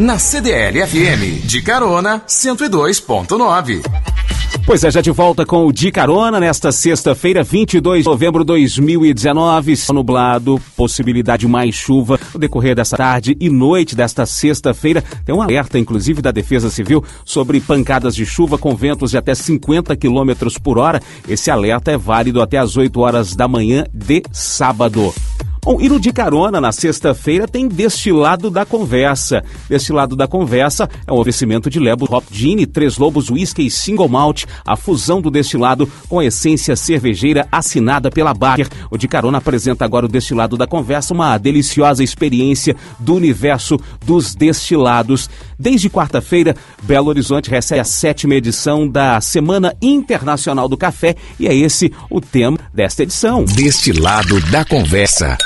Na CDL FM, de carona 102.9. Pois é, já de volta com o De Carona nesta sexta-feira, 22 de novembro de 2019. Nublado, possibilidade de mais chuva no decorrer dessa tarde e noite desta sexta-feira. Tem um alerta, inclusive, da Defesa Civil sobre pancadas de chuva com ventos de até 50 km por hora. Esse alerta é válido até as 8 horas da manhã de sábado. Bom, e no De Carona, na sexta-feira, tem Destilado da Conversa. Destilado da Conversa é um oferecimento de Lebo Hop Gin, Três Lobos Whisky e Single Malt, a fusão do destilado com a essência cervejeira assinada pela Baker. O De Carona apresenta agora o Destilado da Conversa, uma deliciosa experiência do universo dos destilados. Desde quarta-feira, Belo Horizonte recebe a sétima edição da Semana Internacional do Café e é esse o tema desta edição. Destilado da Conversa.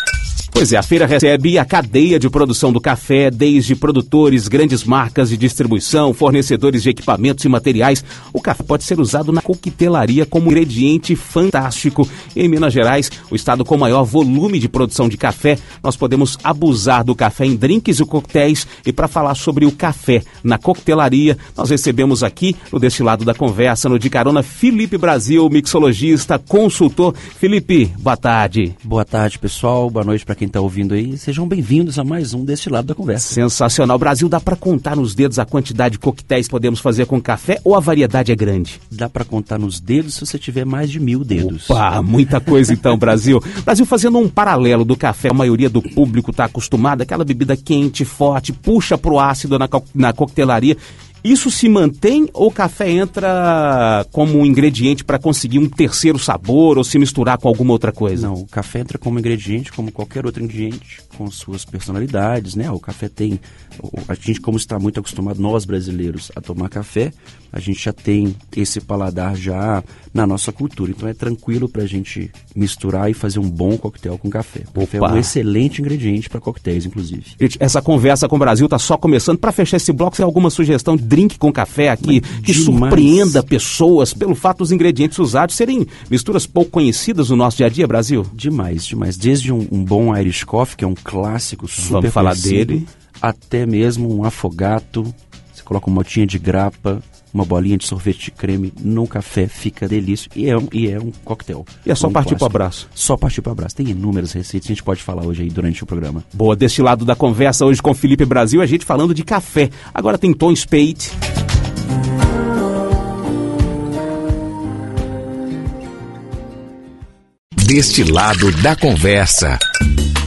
Pois é, a feira recebe a cadeia de produção do café, desde produtores, grandes marcas de distribuição, fornecedores de equipamentos e materiais. O café pode ser usado na coquetelaria como ingrediente fantástico. Em Minas Gerais, o estado com maior volume de produção de café, nós podemos abusar do café em drinks e coquetéis. E para falar sobre o café na coquetelaria, nós recebemos aqui, no destilado da conversa, no de carona, Felipe Brasil, mixologista, consultor. Felipe, boa tarde. Boa tarde, pessoal. Boa noite para quem está ouvindo aí. Sejam bem-vindos a mais um deste lado da conversa. Sensacional. Brasil, dá para contar nos dedos a quantidade de coquetéis que podemos fazer com café ou a variedade é grande? Dá para contar nos dedos se você tiver mais de mil dedos. Opa, muita coisa então, Brasil. Brasil fazendo um paralelo do café, a maioria do público está acostumada, aquela bebida quente, forte, puxa pro ácido na, co na coquetelaria isso se mantém ou o café entra como um ingrediente para conseguir um terceiro sabor ou se misturar com alguma outra coisa? Não, o café entra como ingrediente, como qualquer outro ingrediente, com suas personalidades, né? O café tem. A gente, como está muito acostumado, nós brasileiros, a tomar café, a gente já tem esse paladar já na nossa cultura. Então é tranquilo para a gente misturar e fazer um bom coquetel com café. O café é um excelente ingrediente para coquetéis, inclusive. Essa conversa com o Brasil está só começando. Para fechar esse bloco, você tem alguma sugestão de drink com café aqui Mas que demais. surpreenda pessoas pelo fato dos ingredientes usados serem misturas pouco conhecidas no nosso dia a dia, Brasil? Demais, demais. Desde um, um bom Irish Coffee, que é um clássico super Vamos falar dele. Até mesmo um afogato. Coloca uma motinha de grapa, uma bolinha de sorvete de creme no café, fica delícia. E é um, e é um coquetel. E é só um partir para o abraço. Só partir para o abraço. Tem inúmeras receitas que a gente pode falar hoje aí durante o programa. Boa, deste lado da conversa hoje com Felipe Brasil, a gente falando de café. Agora tem Tom Spade. Deste lado da conversa.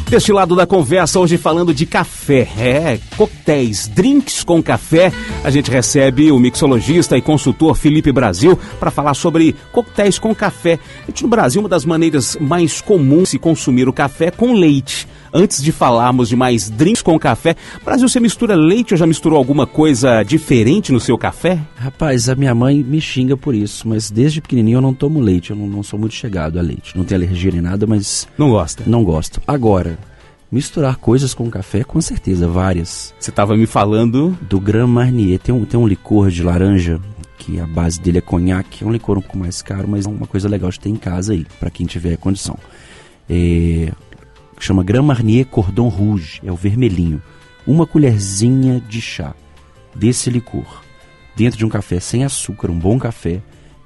Deste lado da conversa, hoje falando de café. É, coquetéis, drinks com café. A gente recebe o mixologista e consultor Felipe Brasil para falar sobre coquetéis com café. A gente, no Brasil, uma das maneiras mais comuns de se consumir o café é com leite. Antes de falarmos de mais drinks com café, Brasil, você mistura leite ou já misturou alguma coisa diferente no seu café? Rapaz, a minha mãe me xinga por isso, mas desde pequenininho eu não tomo leite, eu não, não sou muito chegado a leite. Não tenho alergia nem nada, mas. Não gosta? Não gosto. Agora, Misturar coisas com café, com certeza, várias. Você estava me falando. Do Grand Marnier. Tem um, tem um licor de laranja, que a base dele é conhaque. É um licor um pouco mais caro, mas é uma coisa legal de ter em casa aí, para quem tiver condição. É, chama Grand Marnier Cordon Rouge, é o vermelhinho. Uma colherzinha de chá desse licor, dentro de um café sem açúcar, um bom café,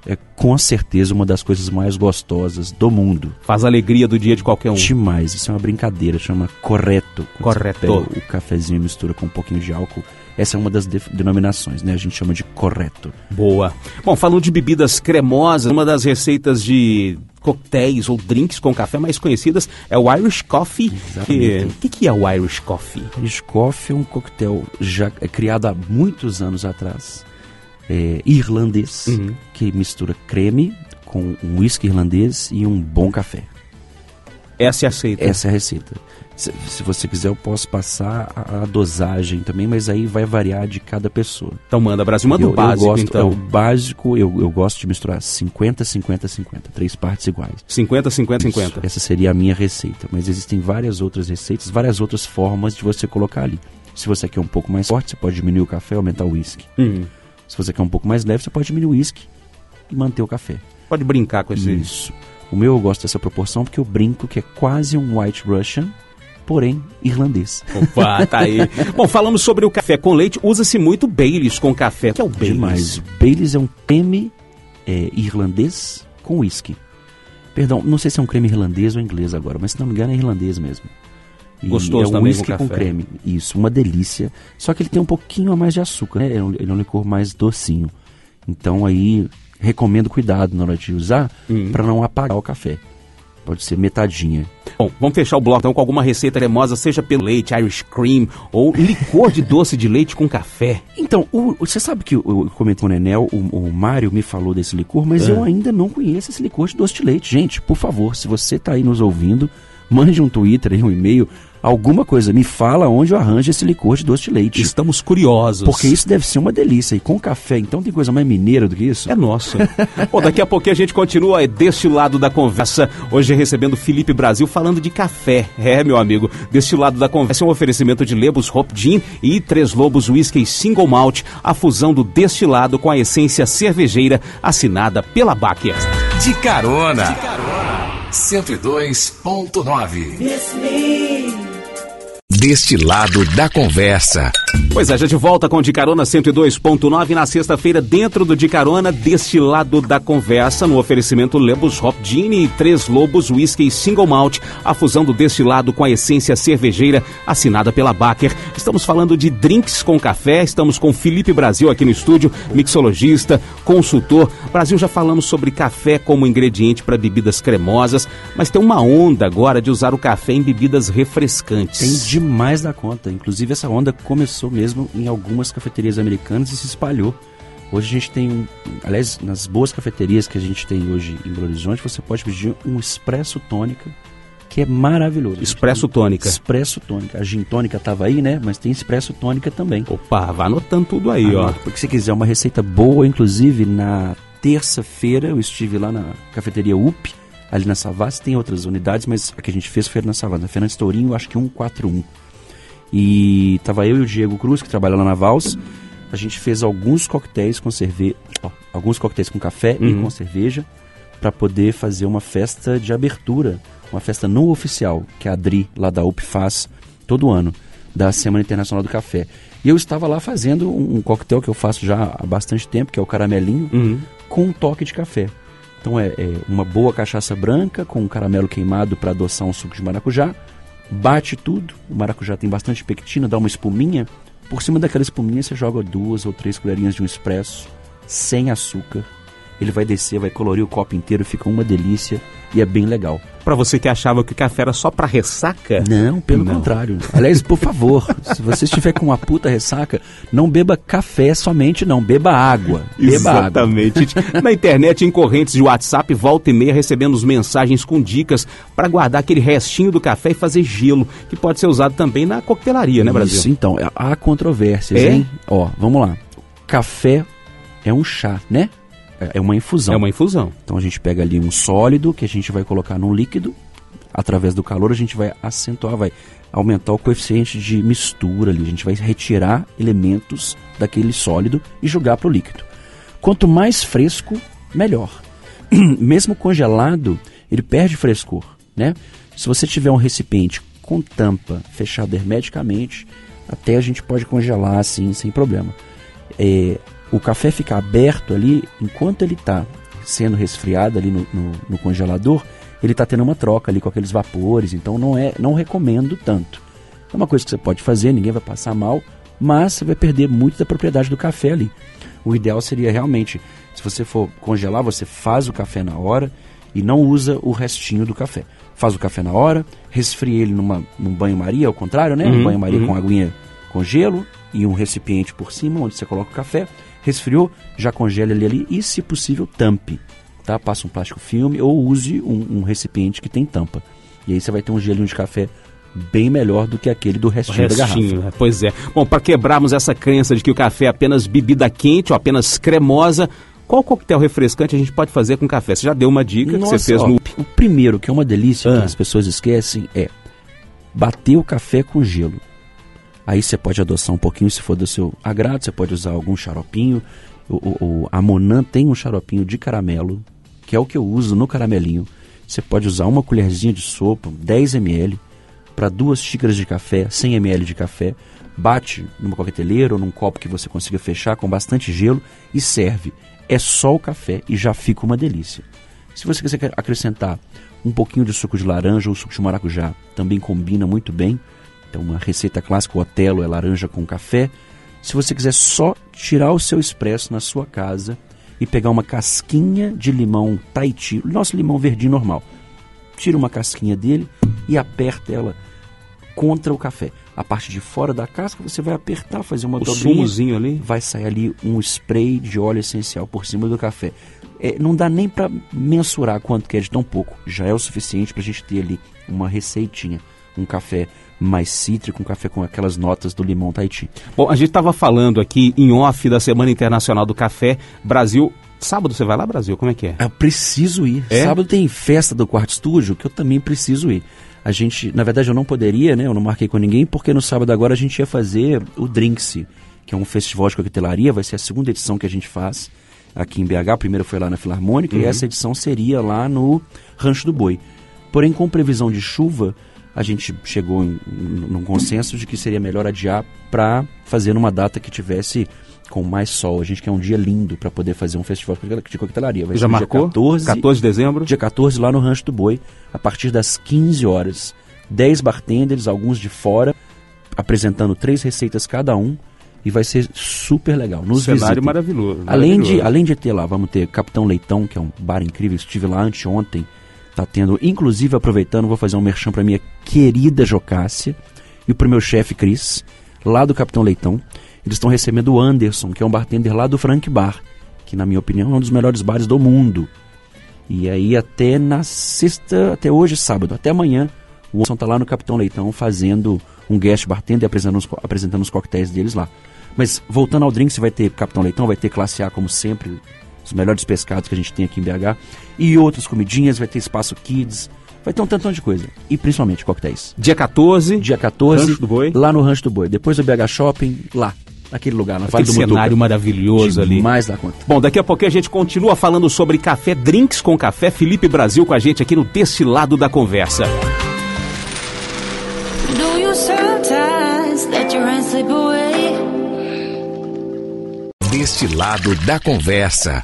é com certeza uma das coisas mais gostosas do mundo. Faz a alegria do dia de qualquer um. Demais, isso é uma brincadeira, chama correto. Correto. o cafezinho mistura com um pouquinho de álcool. Essa é uma das denominações, né? A gente chama de correto. Boa. Bom, falando de bebidas cremosas, uma das receitas de coquetéis ou drinks com café mais conhecidas é o Irish Coffee. O que, que, é o Irish Coffee? Irish Coffee é um coquetel já é criado há muitos anos atrás é, irlandês, uhum. que mistura creme com um whisky irlandês e um bom café. Essa é a receita? Essa é a receita. Se, se você quiser, eu posso passar a, a, dosagem também, mas aí vai variar de cada pessoa. Então manda, Brasil, manda eu, o básico, eu gosto, então. É, o básico, eu, eu gosto de misturar 50, 50, 50. Três partes iguais. 50, 50, Isso, 50. Essa seria a minha receita. Mas existem várias outras receitas, várias outras formas de você colocar ali. Se você quer um pouco mais forte, você pode diminuir o café e aumentar o uísque. Uhum. Se você quer um pouco mais leve, você pode diminuir o uísque e manter o café. Pode brincar com esse. Isso. O meu eu gosto dessa proporção porque eu brinco que é quase um White Russian porém irlandês. Opa, tá aí. Bom, falamos sobre o café com leite, usa-se muito Baileys com café. O que é o Baileys? Demais. Baileys é um creme é, irlandês com whisky. Perdão, não sei se é um creme irlandês ou inglês agora, mas se não me engano é irlandês mesmo. E Gostoso é um também whisky com, com, creme. Isso, uma delícia. Só que ele tem um pouquinho a mais de açúcar, né? É ele é um licor mais docinho. Então aí recomendo cuidado na hora de usar uhum. para não apagar o café. Pode ser metadinha. Bom, vamos fechar o bloco então com alguma receita cremosa, seja pelo leite, Irish cream ou licor de doce de leite com café. Então, o, você sabe que eu, eu comentei com o Nenel, o, o Mário me falou desse licor, mas eu ainda não conheço esse licor de doce de leite. Gente, por favor, se você está aí nos ouvindo, mande um Twitter, um e-mail alguma coisa, me fala onde eu arranjo esse licor de doce de leite. Estamos curiosos. Porque isso deve ser uma delícia. E com café, então tem coisa mais mineira do que isso? É nosso. Bom, daqui a pouquinho a gente continua deste lado da conversa. Hoje recebendo Felipe Brasil falando de café. É, meu amigo, deste lado da conversa é um oferecimento de Lebos Hop Gin e Três Lobos Whisky Single Malt, a fusão do destilado com a essência cervejeira assinada pela Baker. De carona. De carona. 102.9 deste lado da conversa. Pois é, já de volta com o De Carona 102.9 na sexta-feira, dentro do De Carona, deste lado da conversa, no oferecimento Lebos Hop Gin e Três Lobos Whisky Single Malt, a fusão do destilado com a essência cervejeira, assinada pela Baker. Estamos falando de drinks com café, estamos com Felipe Brasil aqui no estúdio, mixologista, consultor. Brasil, já falamos sobre café como ingrediente para bebidas cremosas, mas tem uma onda agora de usar o café em bebidas refrescantes. Tem demais mais da conta. Inclusive, essa onda começou mesmo em algumas cafeterias americanas e se espalhou. Hoje a gente tem um. Aliás, nas boas cafeterias que a gente tem hoje em Belo Horizonte, você pode pedir um expresso tônica, que é maravilhoso. Expresso tônica. Expresso tônica. A gin tônica estava aí, né? Mas tem expresso tônica também. Opa, vá anotando tudo aí, Anota, ó. Porque se quiser uma receita boa, inclusive na terça-feira eu estive lá na cafeteria UP, ali na Savassi, tem outras unidades, mas a que a gente fez foi na Savassi, na Fernandes Tourinho, acho que 141. E tava eu e o Diego Cruz, que trabalha lá na Vals. A gente fez alguns coquetéis com cerveja, alguns coquetéis com café uhum. e com cerveja, para poder fazer uma festa de abertura, uma festa não oficial, que a Adri, lá da UP, faz todo ano, da Semana Internacional do Café. E eu estava lá fazendo um, um coquetel que eu faço já há bastante tempo, que é o caramelinho, uhum. com um toque de café. Então é, é, uma boa cachaça branca com um caramelo queimado para adoçar um suco de maracujá, bate tudo, o maracujá tem bastante pectina, dá uma espuminha. Por cima daquela espuminha você joga duas ou três colherinhas de um expresso, sem açúcar. Ele vai descer, vai colorir o copo inteiro, fica uma delícia e é bem legal. Para você que achava que o café era só para ressaca? Não, pelo não. contrário. Aliás, por favor, se você estiver com uma puta ressaca, não beba café somente, não, beba água. Beba Exatamente. Água. Na internet, em correntes de WhatsApp, volta e meia recebendo mensagens com dicas para guardar aquele restinho do café e fazer gelo, que pode ser usado também na coquetelaria, né, Brasil? Isso, então, há controvérsias, é? hein? Ó, vamos lá. Café é um chá, né? É uma infusão. É uma infusão. Então a gente pega ali um sólido que a gente vai colocar num líquido. Através do calor a gente vai acentuar, vai aumentar o coeficiente de mistura ali. A gente vai retirar elementos daquele sólido e jogar para o líquido. Quanto mais fresco, melhor. Mesmo congelado, ele perde frescor, né? Se você tiver um recipiente com tampa fechado hermeticamente, até a gente pode congelar assim sem problema. É, o café fica aberto ali, enquanto ele está sendo resfriado ali no, no, no congelador, ele está tendo uma troca ali com aqueles vapores, então não é, não recomendo tanto. É uma coisa que você pode fazer, ninguém vai passar mal, mas você vai perder muito da propriedade do café ali. O ideal seria realmente, se você for congelar, você faz o café na hora e não usa o restinho do café. Faz o café na hora, resfria ele numa, num banho-maria, ao contrário, né? Uhum, um banho-maria uhum. com aguinha com gelo e um recipiente por cima onde você coloca o café Resfriou, já congele ele ali e, se possível, tampe. Tá? Passa um plástico filme ou use um, um recipiente que tem tampa. E aí você vai ter um gelinho de café bem melhor do que aquele do restinho, restinho da garrafa. Né? Pois é. Bom, para quebrarmos essa crença de que o café é apenas bebida quente ou apenas cremosa, qual coquetel refrescante a gente pode fazer com café? Você já deu uma dica Nossa, que você fez ó, no. O primeiro, que é uma delícia, ah. que as pessoas esquecem, é bater o café com gelo. Aí você pode adoçar um pouquinho se for do seu agrado, você pode usar algum xaropinho. O, o, o, a Monan tem um xaropinho de caramelo, que é o que eu uso no caramelinho. Você pode usar uma colherzinha de sopa, 10 ml, para duas xícaras de café, 100 ml de café, bate numa coqueteleira ou num copo que você consiga fechar com bastante gelo e serve. É só o café e já fica uma delícia. Se você quiser acrescentar um pouquinho de suco de laranja ou suco de maracujá, também combina muito bem. Então, uma receita clássica, o Otelo é laranja com café. Se você quiser só tirar o seu expresso na sua casa e pegar uma casquinha de limão Tahiti, nosso limão verdinho normal, tira uma casquinha dele e aperta ela contra o café. A parte de fora da casca você vai apertar, fazer uma o dobrinha. sumozinho ali. Vai sair ali um spray de óleo essencial por cima do café. É, não dá nem para mensurar quanto que é de tão pouco. Já é o suficiente para a gente ter ali uma receitinha. Um café mais cítrico, um café com aquelas notas do limão Tahiti. Bom, a gente estava falando aqui em off da Semana Internacional do Café. Brasil Sábado você vai lá, Brasil? Como é que é? Eu preciso ir. É? Sábado tem festa do quarto estúdio que eu também preciso ir. A gente, na verdade, eu não poderia, né? Eu não marquei com ninguém, porque no sábado agora a gente ia fazer o Drinks, que é um festival de coquetelaria, vai ser a segunda edição que a gente faz aqui em BH. A primeira foi lá na Filarmônica Uhum. e essa edição seria lá no Rancho do Boi. Porém, com previsão de chuva, a gente chegou em, num consenso de que seria melhor adiar para fazer numa data que tivesse com mais sol. A gente quer um dia lindo para poder fazer um festival de coquetelaria. Vai Já marcou? Dia 14, 14 de dezembro? Dia 14, lá no Rancho do Boi, a partir das 15 horas. 10 bartenders, alguns de fora, apresentando três receitas cada um. E vai ser super legal. Nos Cenário visitem. maravilhoso. Além de, além de ter lá, vamos ter Capitão Leitão, que é um bar incrível. Estive lá anteontem. Tá tendo, inclusive aproveitando, vou fazer um merchan para minha querida Jocássia e para o meu chefe Cris, lá do Capitão Leitão. Eles estão recebendo o Anderson, que é um bartender lá do Frank Bar, que na minha opinião é um dos melhores bares do mundo. E aí até na sexta, até hoje, sábado, até amanhã, o Anderson tá lá no Capitão Leitão fazendo um guest bartender apresentando os, apresentando os coquetéis deles lá. Mas voltando ao drink, você vai ter Capitão Leitão, vai ter classe A como sempre, os melhores pescados que a gente tem aqui em BH, e outras comidinhas, vai ter espaço kids, vai ter um tantão de coisa. E principalmente coquetéis. Dia 14, Dia 14, Rancho do Boi. lá no Rancho do Boi. Depois do BH Shopping, lá, naquele lugar, na Vale aquele do Mutuca. cenário maravilhoso ali. Demais da conta. Bom, daqui a pouquinho a gente continua falando sobre café, drinks com café. Felipe Brasil com a gente aqui no Desse Lado da Conversa. Do you sometimes let your hands slip away? Deste lado da conversa.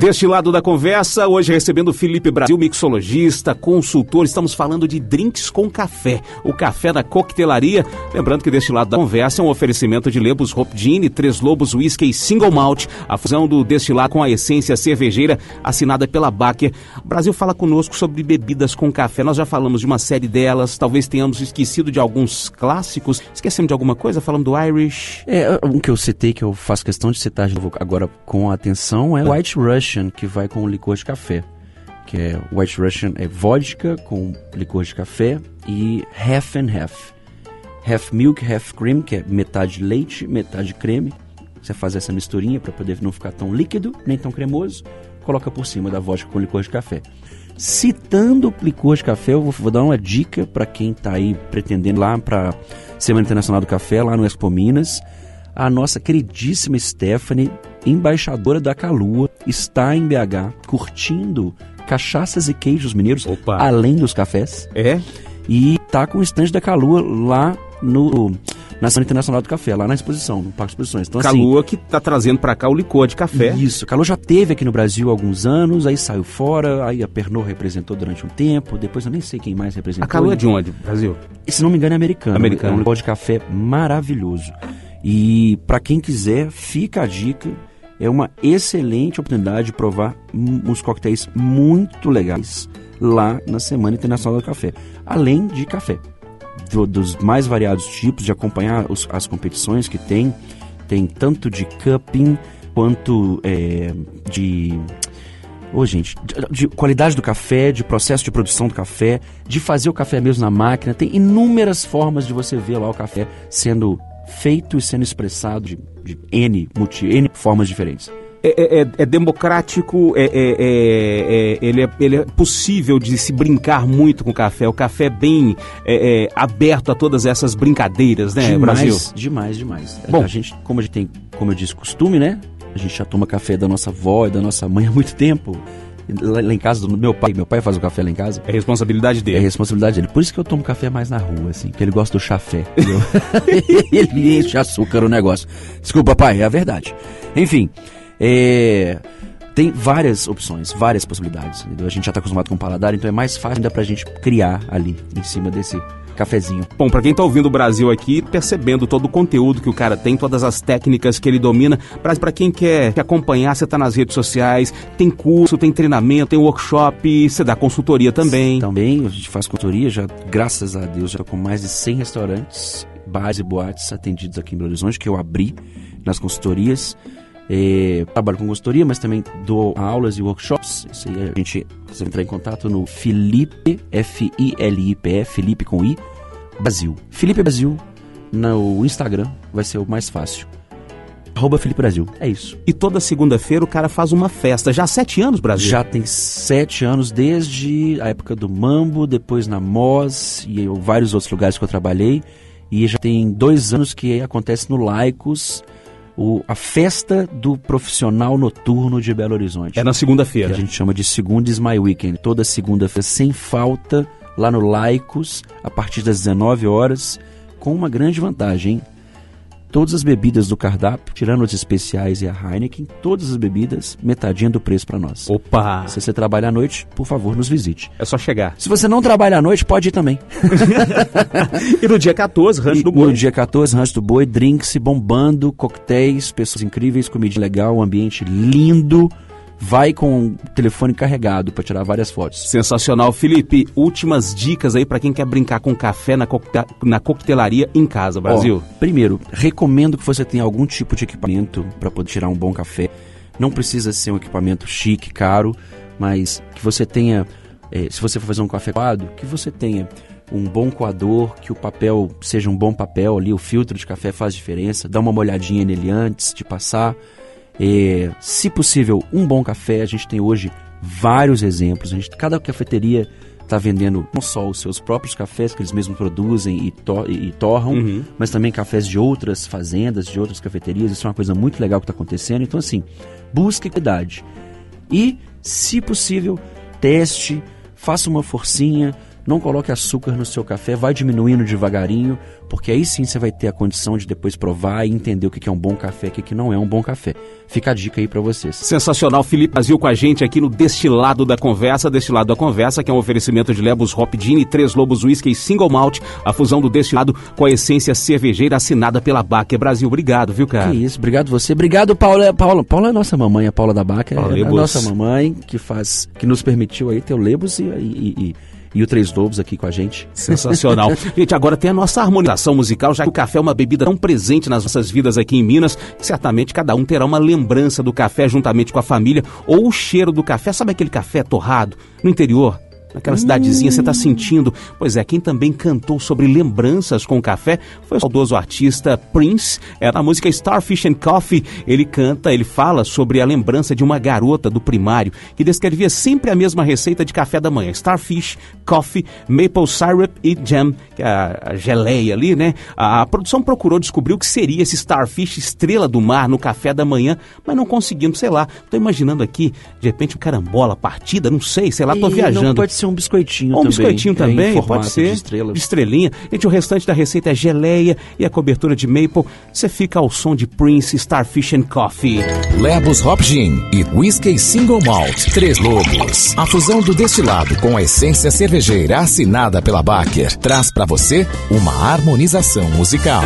Deste lado da conversa, hoje recebendo Felipe Brasil, mixologista, consultor. Estamos falando de drinks com café, o café da coquetelaria. Lembrando que deste lado da conversa é um oferecimento de Lebos Hop Gin, Três Lobos Whisky e Single Malt, a fusão do destilado com a essência cervejeira assinada pela Baker. O Brasil fala conosco sobre bebidas com café. Nós já falamos de uma série delas, talvez tenhamos esquecido de alguns clássicos. Esquecemos de alguma coisa? Falando do Irish. É, um que eu citei, que eu faço questão de citar de novo agora com atenção, é o White Russian, que vai com licor de café. Que é White Russian é vodka com licor de café e half and half. Half milk, half cream, que é metade leite, metade creme. Você faz essa misturinha para poder não ficar tão líquido, nem tão cremoso. Coloca por cima da vodka com licor de café. Citando licor de café, eu vou, vou dar uma dica para quem está aí pretendendo lá para Semana Internacional do Café, lá no Expo Minas. A nossa queridíssima Stephanie, embaixadora da Calua, está em BH curtindo cachaças e queijos mineiros, Opa. além dos cafés. É? E tá com o estande da Calua lá no na Semana Internacional do Café, lá na exposição, no Parque de Exposições. Então, assim, Calua que tá trazendo para cá o licor de café. isso, Calua já teve aqui no Brasil há alguns anos, aí saiu fora, aí a Pernod representou durante um tempo, depois eu nem sei quem mais representou. A Calua é de onde, Brasil? E, se não me engano, é americano. Americano. É um licor de café maravilhoso. E para quem quiser, fica a dica. É uma excelente oportunidade de provar uns coquetéis muito legais lá na Semana Internacional do Café. Além de café. Do- dos mais variados tipos, de acompanhar os- as competições que tem. Tem tanto de cupping quanto é, de Ô, gente, de, de qualidade do café, de processo de produção do café, de fazer o café mesmo na máquina. Tem inúmeras formas de você ver lá o café sendo feito e sendo expressado de, de N, multi, N formas diferentes. É, é- é- é democrático, é, é- é- ele, é, ele é possível de se brincar muito com o café. O café é bem aberto a todas essas brincadeiras, né, demais, Brasil? demais, demais. Bom. a gente, como a gente tem, como eu disse, costume, né? A gente já toma café da nossa avó e da nossa mãe há muito tempo. Lá, lá em casa do meu pai, meu pai faz o café lá em casa. É responsabilidade É dele. responsabilidade dele. Por isso que eu tomo café mais na rua, assim, porque ele gosta do chafé. ele enche açúcar o negócio. Desculpa, pai, é a verdade. Enfim, é, tem várias opções, várias possibilidades. Entendeu? A gente já tá acostumado com o paladar, então é mais fácil ainda pra gente criar ali, em cima desse cafezinho. Bom, pra quem tá ouvindo o Brasil aqui, percebendo todo o conteúdo que o cara tem, todas as técnicas que ele domina, pra, pra quem quer te acompanhar, você tá nas redes sociais, tem curso, tem treinamento, tem workshop, você dá consultoria também. Também a gente faz consultoria, já, graças a Deus, já com mais de 100 restaurantes, bares e boates atendidos aqui em Belo Horizonte, que eu abri nas consultorias. É, trabalho com consultoria, mas também dou aulas e workshops. Isso aí a gente você entrar em contato no Felipe, F-I-L-I-P-E, Felipe com I, Brasil. Felipe Brasil no Instagram vai ser o mais fácil. Arroba Felipe Brasil. É isso. E toda segunda-feira o cara faz uma festa. Já há sete anos, Brasil? Já tem sete anos, desde a época do Mambo, depois na Moz e eu- vários outros lugares que eu trabalhei. E já tem dois anos que acontece no Laicos o, a festa do profissional noturno de Belo Horizonte. É na segunda-feira. a gente chama de Segunda is My Weekend. Toda segunda-feira, sem falta, lá no Laicos, a partir das 19 horas, com uma grande vantagem, hein? Todas as bebidas do cardápio, tirando as especiais e a Heineken, todas as bebidas, metadinha do preço para nós. Opa! Se você trabalha à noite, por favor, nos visite. É só chegar. Se você não trabalha à noite, pode ir também. E no dia 14, Rancho E do Boi. No dia 14, Rancho do Boi, drinks bombando, coquetéis, pessoas incríveis, comida legal, ambiente lindo. Vai com o telefone carregado para tirar várias fotos. Sensacional. Felipe, últimas dicas aí pra quem quer brincar com café na, na coquetelaria em casa, Brasil. Ó, primeiro, recomendo que você tenha algum tipo de equipamento para poder tirar um bom café. Não precisa ser um equipamento chique, caro, mas que você tenha, eh, se você for fazer um café coado, que você tenha um bom coador, que o papel seja um bom papel ali, o filtro de café faz diferença, dá uma molhadinha nele antes de passar. Eh, se possível, um bom café. A gente tem hoje vários exemplos. A gente, cada cafeteria está vendendo não só os seus próprios cafés que eles mesmos produzem e, to- e torram, Uhum. mas também cafés de outras fazendas, de outras cafeterias. Isso é uma coisa muito legal que está acontecendo. Então, assim, busque qualidade. E, se possível, teste, faça uma forcinha, não coloque açúcar no seu café, vai diminuindo devagarinho, porque aí sim você vai ter a condição de depois provar e entender o que é um bom café e o que não é um bom café. Fica a dica aí pra vocês. Sensacional, Felipe Brasil com a gente aqui no Destilado da Conversa. Destilado da Conversa, que é um oferecimento de Lebos Hop Gin e Três Lobos Whisky e Single Malt, a fusão do destilado com a essência cervejeira assinada pela Baker Brasil. Obrigado, viu, cara? Que isso, obrigado você. Obrigado, Paula. Paula, Paula é nossa mamãe, a Paula da. Paula é a nossa mamãe que faz, que nos permitiu aí ter o Lebos e, e, e, e o Três Lobos aqui com a gente. Sensacional. Gente, agora tem a nossa harmonização musical, já que o café é uma bebida tão presente nas nossas vidas aqui em Minas, que certamente cada um terá uma lembrança do café juntamente com a família, ou o cheiro do café. Sabe aquele café torrado no interior? Naquela cidadezinha, você está sentindo. Pois é, quem também cantou sobre lembranças com café foi o saudoso artista Prince. É na música Starfish and Coffee. Ele canta, ele fala sobre a lembrança de uma garota do primário que descrevia sempre a mesma receita de café da manhã: Starfish, Coffee, Maple Syrup e Jam, que é a, geleia ali, né? A, produção procurou descobrir o que seria esse Starfish estrela do mar no café da manhã, mas não conseguimos, sei lá. Tô imaginando aqui, de repente, um carambola partida, não sei, sei lá, tô E viajando. Não ser um biscoitinho Ou um também. biscoitinho é, também, em pode ser. De estrela. estrelinha. Gente, o restante da receita é geleia e a cobertura de maple. Você fica ao som de Prince, Starfish and Coffee. Lebos Hop Gin e Whisky Single Malt Três Lobos. A fusão do destilado com a essência cervejeira assinada pela Baker traz pra você uma harmonização musical.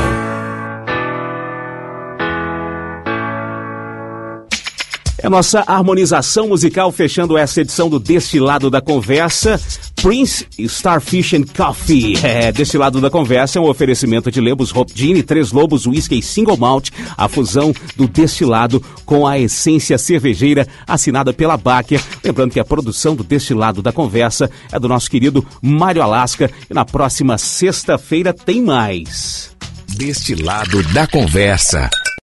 É nossa harmonização musical fechando essa edição do Destilado da Conversa. Prince, Starfish and Coffee. É, Destilado da Conversa é um oferecimento de Lebos Hop Três Lobos Whisky Single Malt, a fusão do destilado com a essência cervejeira assinada pela Baker. Lembrando que a produção do Destilado da Conversa é do nosso querido Mário Alasca e na próxima sexta-feira tem mais. Destilado da Conversa.